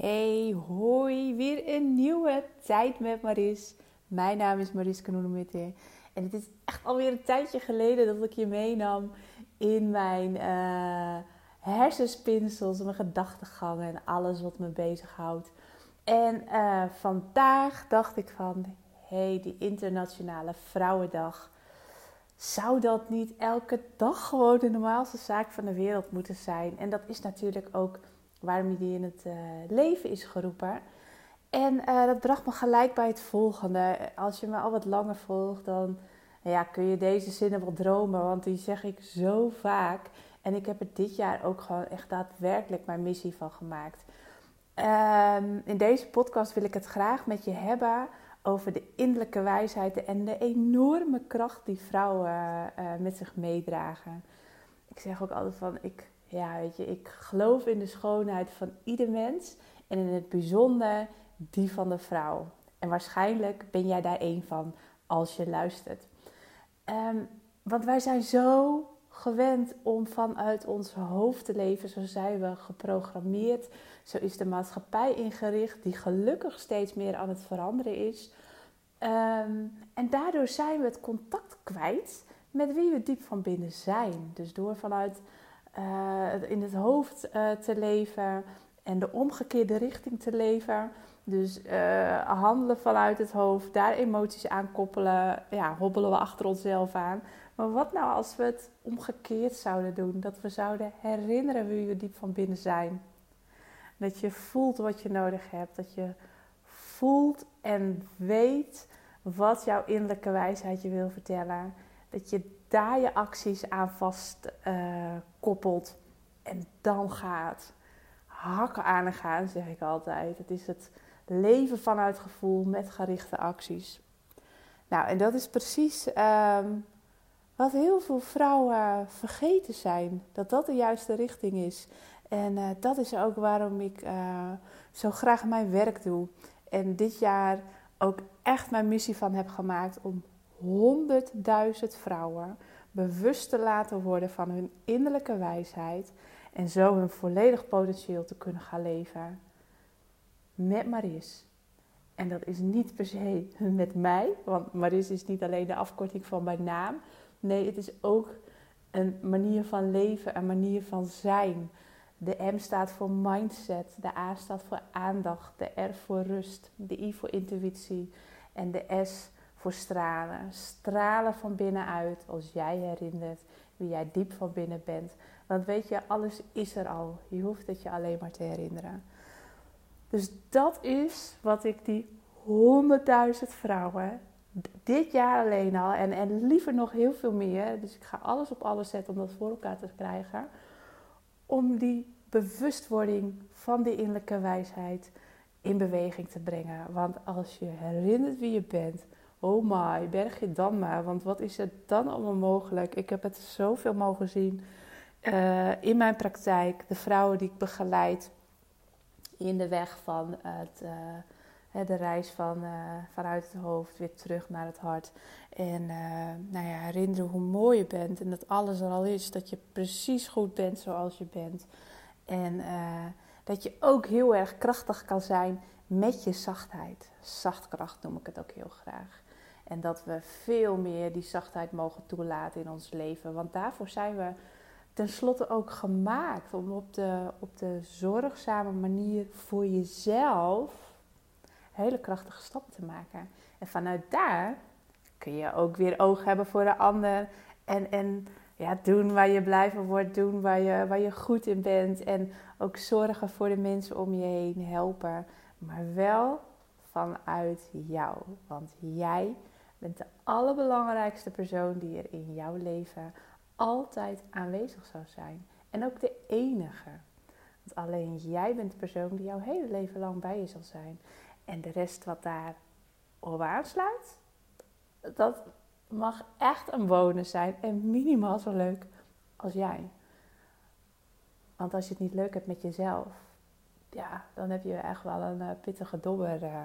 Hey, hoi, weer een nieuwe tijd met Maris. Mijn naam is Maris Kanoenemitte en het is echt alweer een tijdje geleden dat ik je meenam in mijn uh, hersenspinsels, mijn gedachtegangen en alles wat me bezighoudt. En uh, vandaag dacht ik van, hey, die internationale vrouwendag. Zou dat niet elke dag gewoon de normaalste zaak van de wereld moeten zijn? En dat is natuurlijk ook waarom je die in het uh, leven is geroepen. En uh, dat bracht me gelijk bij het volgende. Als je me al wat langer volgt, dan ja, kun je deze zinnen wel dromen, want die zeg ik zo vaak. En ik heb er dit jaar ook gewoon echt daadwerkelijk mijn missie van gemaakt. Um, in deze podcast wil ik het graag met je hebben over de innerlijke wijsheid en de enorme kracht die vrouwen uh, met zich meedragen. Ik zeg ook altijd van, ik ja, weet je, ik geloof in de schoonheid van ieder mens en in het bijzonder die van de vrouw. En waarschijnlijk ben jij daar één van als je luistert. Um, want wij zijn zo gewend om vanuit ons hoofd te leven. Zo zijn we geprogrammeerd. Zo is de maatschappij ingericht, die gelukkig steeds meer aan het veranderen is. Um, en daardoor zijn we het contact kwijt met wie we diep van binnen zijn. Dus door vanuit uh, in het hoofd uh, te leven en de omgekeerde richting te leven. Dus uh, handelen vanuit het hoofd, daar emoties aan koppelen, ja, hobbelen we achter onszelf aan. Maar wat nou als we het omgekeerd zouden doen? Dat we zouden herinneren wie we diep van binnen zijn. Dat je voelt wat je nodig hebt. Dat je voelt en weet wat jouw innerlijke wijsheid je wil vertellen. Dat je daar je acties aan vast uh, koppelt. En dan gaat hakken aan en gaan, zeg ik altijd. Het is het leven vanuit gevoel met gerichte acties. Nou, en dat is precies um, wat heel veel vrouwen vergeten zijn. Dat dat de juiste richting is. En uh, dat is ook waarom ik uh, zo graag mijn werk doe. En dit jaar ook echt mijn missie van heb gemaakt om 100.000 vrouwen bewust te laten worden van hun innerlijke wijsheid en zo hun volledig potentieel te kunnen gaan leven. Met Maris. En dat is niet per se met mij, want Maris is niet alleen de afkorting van mijn naam. Nee, het is ook een manier van leven, een manier van zijn. De M staat voor mindset, de A staat voor aandacht, de R voor rust, de I voor intuïtie en de S voor stralen. Stralen van binnenuit als jij herinnert wie jij diep van binnen bent. Want weet je, alles is er al. Je hoeft het je alleen maar te herinneren. Dus dat is wat ik die honderdduizend vrouwen dit jaar alleen al en, en liever nog heel veel meer. Dus ik ga alles op alles zetten om dat voor elkaar te krijgen. Om die bewustwording van die innerlijke wijsheid in beweging te brengen. Want als je herinnert wie je bent, oh my, berg je dan maar. Want wat is er dan allemaal mogelijk? Ik heb het zoveel mogen zien uh, in mijn praktijk. De vrouwen die ik begeleid in de weg van het, uh, de reis van, uh, vanuit het hoofd weer terug naar het hart. En nou ja, herinneren hoe mooi je bent en dat alles er al is. Dat je precies goed bent zoals je bent. En dat je ook heel erg krachtig kan zijn met je zachtheid. Zachtkracht noem ik het ook heel graag. En dat we veel meer die zachtheid mogen toelaten in ons leven. Want daarvoor zijn we tenslotte ook gemaakt om op de, op de zorgzame manier voor jezelf hele krachtige stappen te maken. En vanuit daar kun je ook weer oog hebben voor de ander. En, en ja, doen waar je blij van wordt, doen waar je, waar je goed in bent. En ook zorgen voor de mensen om je heen, helpen. Maar wel vanuit jou. Want jij bent de allerbelangrijkste persoon die er in jouw leven altijd aanwezig zou zijn. En ook de enige. Want alleen jij bent de persoon die jouw hele leven lang bij je zal zijn. En de rest wat daar op aansluit, dat mag echt een bonus zijn. En minimaal zo leuk als jij. Want als je het niet leuk hebt met jezelf, ja, dan heb je echt wel een uh, pittige dobber uh,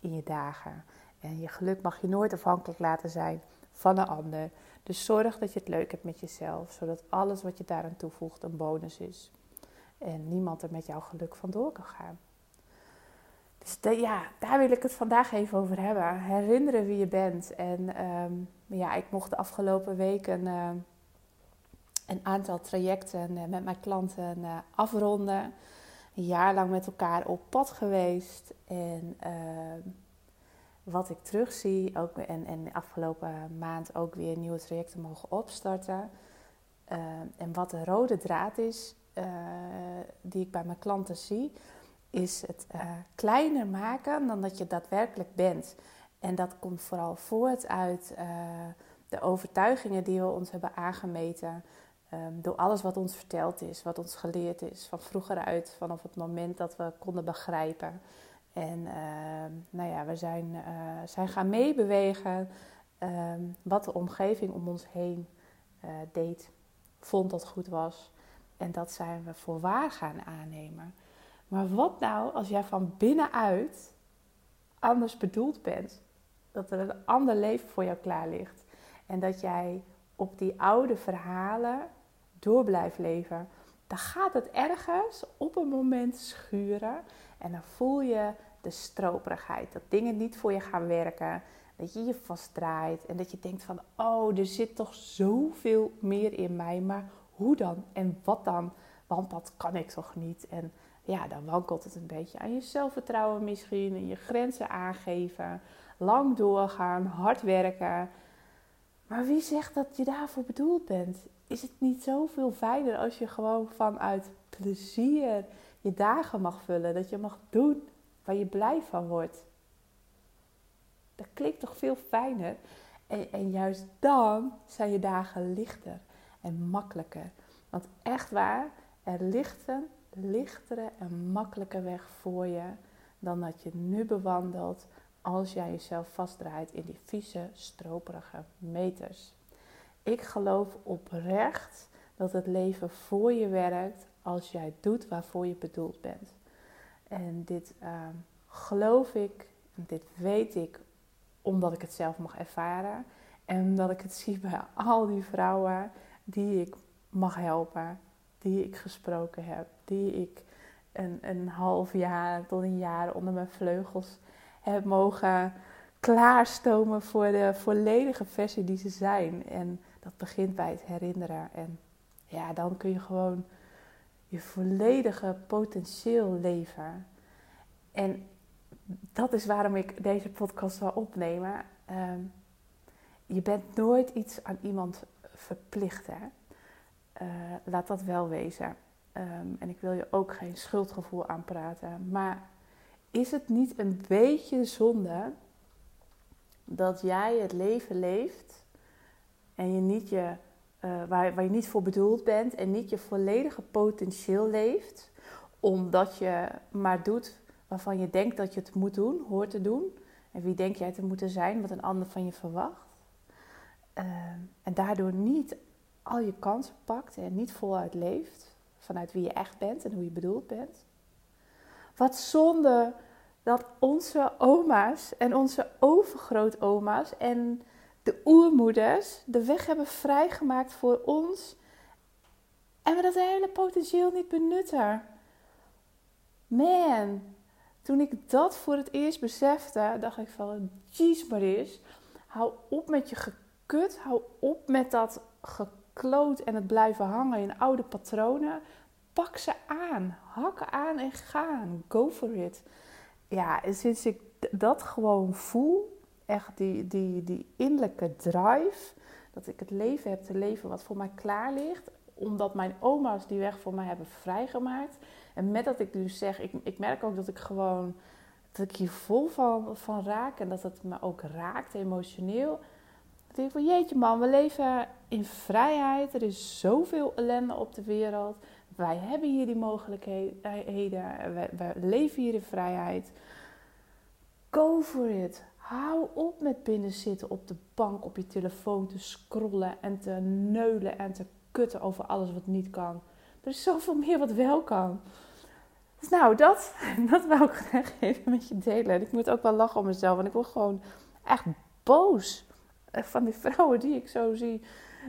in je dagen. En je geluk mag je nooit afhankelijk laten zijn van een ander. Dus zorg dat je het leuk hebt met jezelf, zodat alles wat je daaraan toevoegt een bonus is. En niemand er met jouw geluk vandoor kan gaan. dus ja, daar wil ik het vandaag even over hebben. Herinneren wie je bent. En ehm, ja, ik mocht de afgelopen weken uh, een aantal trajecten met mijn klanten afronden. Een jaar lang met elkaar op pad geweest. En ehm, wat ik terugzie, ook, en, en afgelopen maand ook weer nieuwe trajecten mogen opstarten. Uh, en wat de rode draad is, uh, die ik bij mijn klanten zie, is het uh, kleiner maken dan dat je daadwerkelijk bent. En dat komt vooral voort uit de overtuigingen die we ons hebben aangemeten. Um, door alles wat ons verteld is, wat ons geleerd is, van vroeger uit, vanaf het moment dat we konden begrijpen. En ehm, nou ja, we zijn, uh, zijn gaan meebewegen uh, wat de omgeving om ons heen uh, deed, vond dat goed was. En dat zijn we voor waar gaan aannemen. Maar wat nou als jij van binnenuit anders bedoeld bent? Dat er een ander leven voor jou klaar ligt. En dat jij op die oude verhalen door blijft leven. Dan gaat het ergens op een moment schuren. En dan voel je de stroperigheid. Dat dingen niet voor je gaan werken. Dat je je vastdraait en dat je denkt van, oh, er zit toch zoveel meer in mij. Maar hoe dan en wat dan? Want dat kan ik toch niet? En ja, dan wankelt het een beetje aan je zelfvertrouwen misschien. En je grenzen aangeven. Lang doorgaan, hard werken. Maar wie zegt dat je daarvoor bedoeld bent? Is het niet zoveel fijner als je gewoon vanuit plezier je dagen mag vullen? Dat je mag doen waar je blij van wordt. Dat klinkt toch veel fijner. En, en juist dan zijn je dagen lichter en makkelijker. Want echt waar, er ligt een lichtere en makkelijker weg voor je dan dat je nu bewandelt als jij jezelf vastdraait in die vieze, stroperige meters. Ik geloof oprecht dat het leven voor je werkt als jij doet waarvoor je bedoeld bent. En dit ehm, geloof ik, dit weet ik omdat ik het zelf mag ervaren. En omdat ik het zie bij al die vrouwen die ik mag helpen, die ik gesproken heb, die ik een, een half jaar tot een jaar onder mijn vleugels heb mogen klaarstomen voor de volledige versie die ze zijn. En dat begint bij het herinneren. En ja, dan kun je gewoon je volledige potentieel leven. En dat is waarom ik deze podcast wil opnemen. Ehm, je bent nooit iets aan iemand verplicht. Hè? Uh, laat dat wel wezen. Ehm, en ik wil je ook geen schuldgevoel aanpraten. Maar is het niet een beetje zonde dat jij het leven leeft en je niet je uh, waar, waar je niet voor bedoeld bent en niet je volledige potentieel leeft, omdat je maar doet waarvan je denkt dat je het moet doen, hoort te doen. En wie denk jij te moeten zijn, wat een ander van je verwacht. Uh, en daardoor niet al je kansen pakt en niet voluit leeft vanuit wie je echt bent en hoe je bedoeld bent. Wat zonde dat onze oma's en onze overgrootoma's en de oermoeders de weg hebben vrijgemaakt voor ons. En we dat hele potentieel niet benutten. Man, toen ik dat voor het eerst besefte, dacht ik van, jeez Maris, hou op met je gekut, hou op met dat gekloot en het blijven hangen in oude patronen. Pak ze aan, hakken aan en gaan, go for it. Ja, en sinds ik dat gewoon voel, echt die, die, die innerlijke drive. Dat ik het leven heb te leven wat voor mij klaar ligt. Omdat mijn oma's die weg voor mij hebben vrijgemaakt. En met dat ik dus zeg, ik, ik merk ook dat ik gewoon dat ik hier vol van, van raak. En dat het me ook raakt emotioneel. Dat ik van jeetje man, we leven in vrijheid. Er is zoveel ellende op de wereld. Wij hebben hier die mogelijkheden. We, we leven hier in vrijheid. Go for it. Hou op met binnenzitten op de bank op je telefoon te scrollen en te neulen en te kutten over alles wat niet kan. Er is zoveel meer wat wel kan. Dus nou, dat, dat wil ik graag even met je delen. ik moet ook wel lachen om mezelf, want ik word gewoon echt boos van die vrouwen die ik zo zie,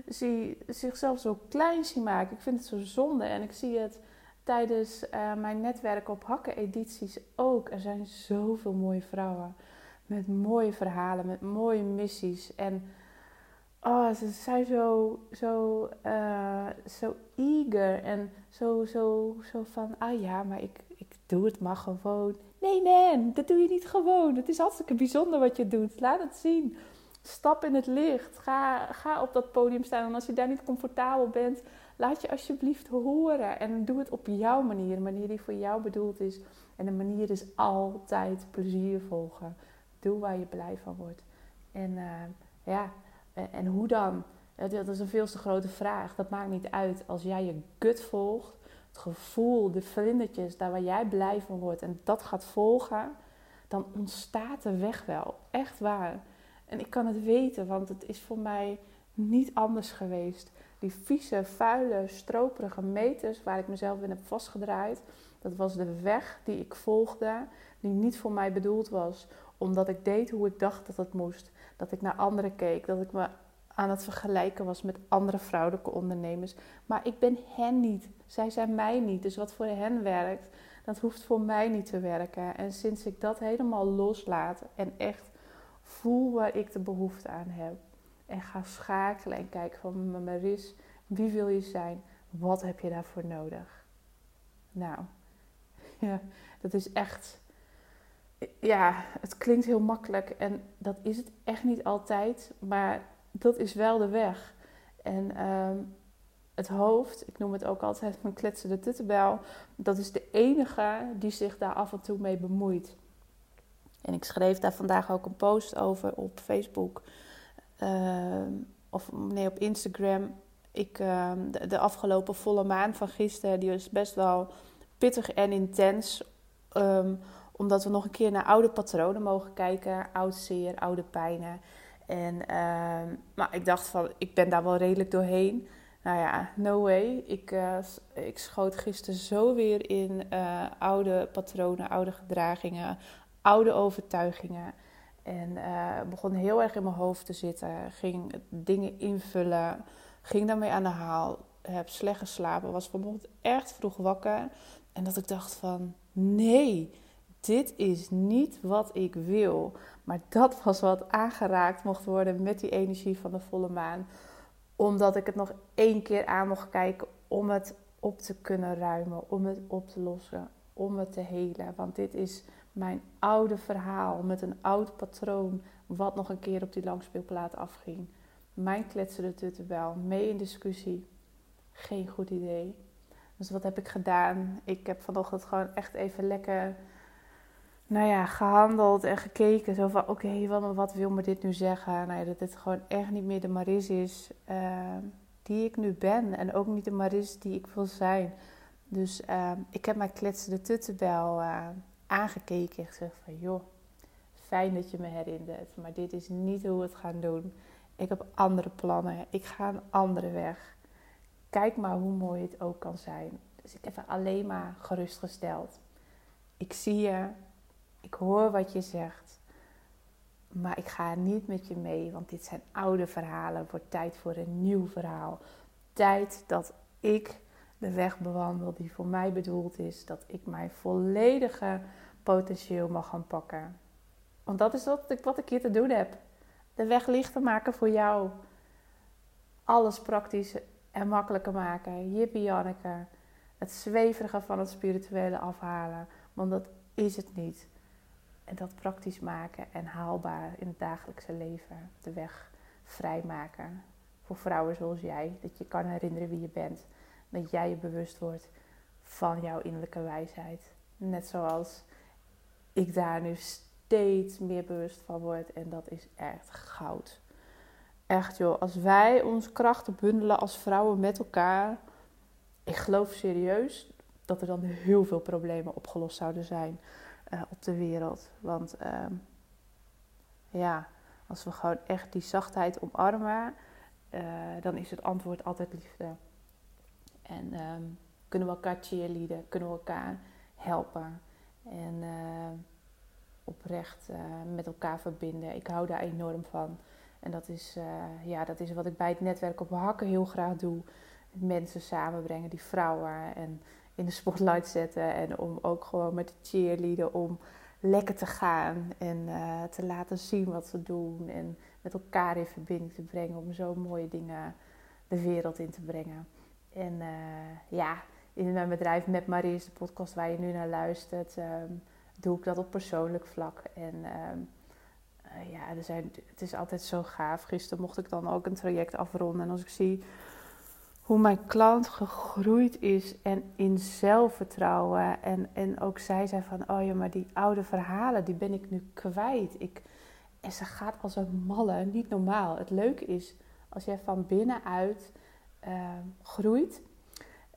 zie zichzelf zo klein zien maken. Ik vind het zo zonde en ik zie het tijdens uh, mijn netwerk op hakken edities ook. Er zijn zoveel mooie vrouwen met mooie verhalen, met mooie missies. En oh, ze zijn zo, zo, uh, zo eager en zo, zo, zo van, ah ja, maar ik, ik doe het maar gewoon. Nee, man, dat doe je niet gewoon. Het is hartstikke bijzonder wat je doet. Laat het zien. Stap in het licht. Ga, ga op dat podium staan. En als je daar niet comfortabel bent, laat je alsjeblieft horen. En doe het op jouw manier. Een manier die voor jou bedoeld is. En de manier is altijd plezier volgen. Doe waar je blij van wordt. En uh, ja, en hoe dan? Dat is een veel te grote vraag. Dat maakt niet uit. Als jij je gut volgt, het gevoel, de vlindertjes, daar waar jij blij van wordt en dat gaat volgen, dan ontstaat de weg wel. Echt waar. En ik kan het weten, want het is voor mij niet anders geweest. Die vieze, vuile, stroperige meters waar ik mezelf in heb vastgedraaid, dat was de weg die ik volgde, die niet voor mij bedoeld was, omdat ik deed hoe ik dacht dat het moest. Dat ik naar anderen keek, dat ik me aan het vergelijken was met andere vrouwelijke ondernemers. Maar ik ben hen niet. Zij zijn mij niet. Dus wat voor hen werkt, dat hoeft voor mij niet te werken. En sinds ik dat helemaal loslaat en echt voel waar ik de behoefte aan heb. En ga schakelen en kijken van Maris, wie wil je zijn? Wat heb je daarvoor nodig? Nou, ja, dat is echt. Ja, het klinkt heel makkelijk en dat is het echt niet altijd. Maar dat is wel de weg. En ehm, het hoofd, ik noem het ook altijd mijn kletsende tuttenbel, dat is de enige die zich daar af en toe mee bemoeit. En ik schreef daar vandaag ook een post over op Facebook. Ehm, of nee, op Instagram. Ik, ehm, de, afgelopen volle maan van gisteren, die was best wel pittig en intens. Omdat we nog een keer naar oude patronen mogen kijken. Oud zeer, oude pijnen. En, uh, maar ik dacht van, ik ben daar wel redelijk doorheen. Nou ja, no way. Ik, uh, ik schoot gisteren zo weer in uh, oude patronen, oude gedragingen, oude overtuigingen. En uh, begon heel erg in mijn hoofd te zitten. Ging dingen invullen. Ging daarmee aan de haal. Heb slecht geslapen. Was vanochtend echt vroeg wakker. En dat ik dacht van, nee, dit is niet wat ik wil. Maar dat was wat aangeraakt mocht worden met die energie van de volle maan. Omdat ik het nog één keer aan mocht kijken om het op te kunnen ruimen, om het op te lossen, om het te helen. Want dit is mijn oude verhaal met een oud patroon wat nog een keer op die langspeelplaat afging. Mijn kletsende tuttenbel, mee in discussie. Geen goed idee. Dus wat heb ik gedaan? Ik heb vanochtend gewoon echt even lekker nou ja, gehandeld en gekeken. Zo van, oké, wat, wat, wil me dit nu zeggen? Nou ja, dat dit gewoon echt niet meer de Maris is uh, die ik nu ben. En ook niet de Maris die ik wil zijn. Dus uh, ik heb mijn kletsende tuttenbel uh, aangekeken. Ik zeg van, joh, fijn dat je me herinnert. Maar dit is niet hoe we het gaan doen. Ik heb andere plannen. Ik ga een andere weg. Kijk maar hoe mooi het ook kan zijn. Dus ik heb alleen maar gerustgesteld. Ik zie je, ik hoor wat je zegt, maar ik ga niet met je mee, want dit zijn oude verhalen. Het wordt tijd voor een nieuw verhaal. Tijd dat ik de weg bewandel die voor mij bedoeld is, dat ik mijn volledige potentieel mag gaan pakken. Want dat is wat ik, hier te doen heb. De weg lichter maken voor jou. Alles praktisch en makkelijker maken. Jippie Janneke. Het zweverige van het spirituele afhalen. Want dat is het niet. En dat praktisch maken en haalbaar in het dagelijkse leven. De weg vrijmaken. Voor vrouwen zoals jij. Dat je kan herinneren wie je bent. Dat jij je bewust wordt van jouw innerlijke wijsheid. Net zoals ik daar nu steeds meer bewust van word. En dat is echt goud. Echt joh, als wij onze krachten bundelen als vrouwen met elkaar. Ik geloof serieus dat er dan heel veel problemen opgelost zouden zijn uh, op de wereld. Want uh, ja, als we gewoon echt die zachtheid omarmen, uh, dan is het antwoord altijd liefde. En um, kunnen we elkaar cheerleaden, kunnen we elkaar helpen. En uh, oprecht met elkaar verbinden. Ik hou daar enorm van. En dat is, ja, dat is wat ik bij het netwerk op hakken heel graag doe. Mensen samenbrengen, die vrouwen. En in de spotlight zetten. En om ook gewoon met de cheerleader om lekker te gaan. En uh, te laten zien wat ze doen. En met elkaar in verbinding te brengen. Om zo mooie dingen de wereld in te brengen. En uh, ja, in mijn bedrijf met Marie de podcast waar je nu naar luistert, um, doe ik dat op persoonlijk vlak. En um, uh, ja, er zijn, het is altijd zo gaaf. Gisteren mocht ik dan ook een traject afronden. En als ik zie hoe mijn klant gegroeid is en in zelfvertrouwen. En, en ook zij zei van, oh ja, maar die oude verhalen, die ben ik nu kwijt. Ik, en ze gaat als een malle, niet normaal. Het leuke is, als jij van binnenuit uh, groeit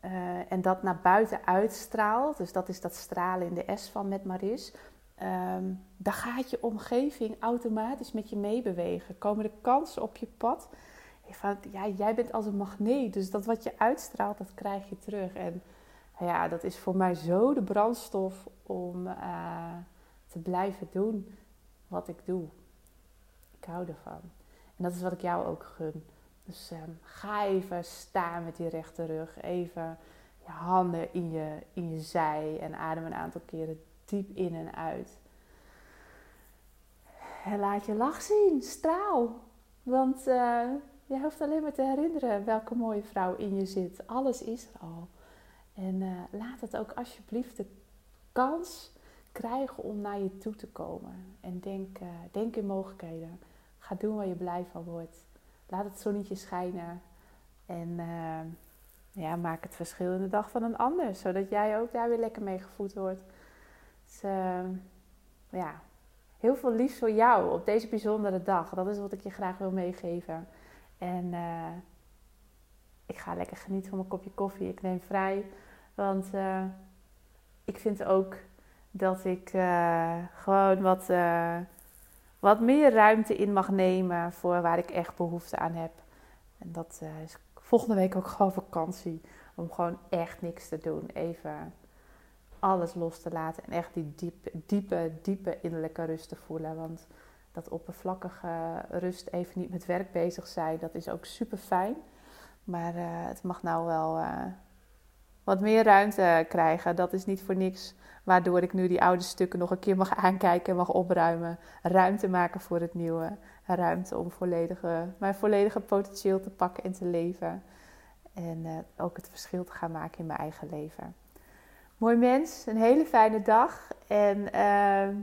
uh, en dat naar buiten uitstraalt, dus dat is dat stralen in de S van met Maris, um, dan gaat je omgeving automatisch met je meebewegen. Komen de kansen op je pad van, ja, jij bent als een magneet. Dus dat wat je uitstraalt, dat krijg je terug. En ja, dat is voor mij zo de brandstof om uh, te blijven doen wat ik doe. Ik hou ervan. En dat is wat ik jou ook gun. Dus um, ga even staan met die rechte rug. Even je handen in je, in je zij. En adem een aantal keren diep in en uit. En laat je lach zien. Straal. Want uh, je hoeft alleen maar te herinneren welke mooie vrouw in je zit. Alles is er al. En uh, laat het ook alsjeblieft de kans krijgen om naar je toe te komen. En denk, uh, denk in mogelijkheden. Ga doen waar je blij van wordt. Laat het zonnetje schijnen. En uh, ja, maak het verschil in de dag van een ander. Zodat jij ook daar weer lekker mee gevoed wordt. Dus ja, heel veel liefs voor jou op deze bijzondere dag. Dat is wat ik je graag wil meegeven. En uh, ik ga lekker genieten van mijn kopje koffie. Ik neem vrij. Want uh, ik vind ook dat ik uh, gewoon wat, wat meer ruimte in mag nemen voor waar ik echt behoefte aan heb. En dat is volgende week ook gewoon vakantie. Om gewoon echt niks te doen. Even alles los te laten. En echt die diepe, diepe, diepe innerlijke rust te voelen. Want dat oppervlakkige rust even niet met werk bezig zijn, dat is ook super fijn. Maar uh, het mag nou wel uh, wat meer ruimte krijgen. Dat is niet voor niks. Waardoor ik nu die oude stukken nog een keer mag aankijken, mag opruimen. Ruimte maken voor het nieuwe. Ruimte om volledige, mijn volledige potentieel te pakken en te leven. En uh, ook het verschil te gaan maken in mijn eigen leven. Mooi mens, een hele fijne dag. En ehm,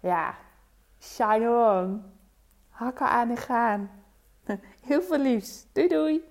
ja, Shine on. Hakken aan en gaan. Heel veel liefs. Doei doei.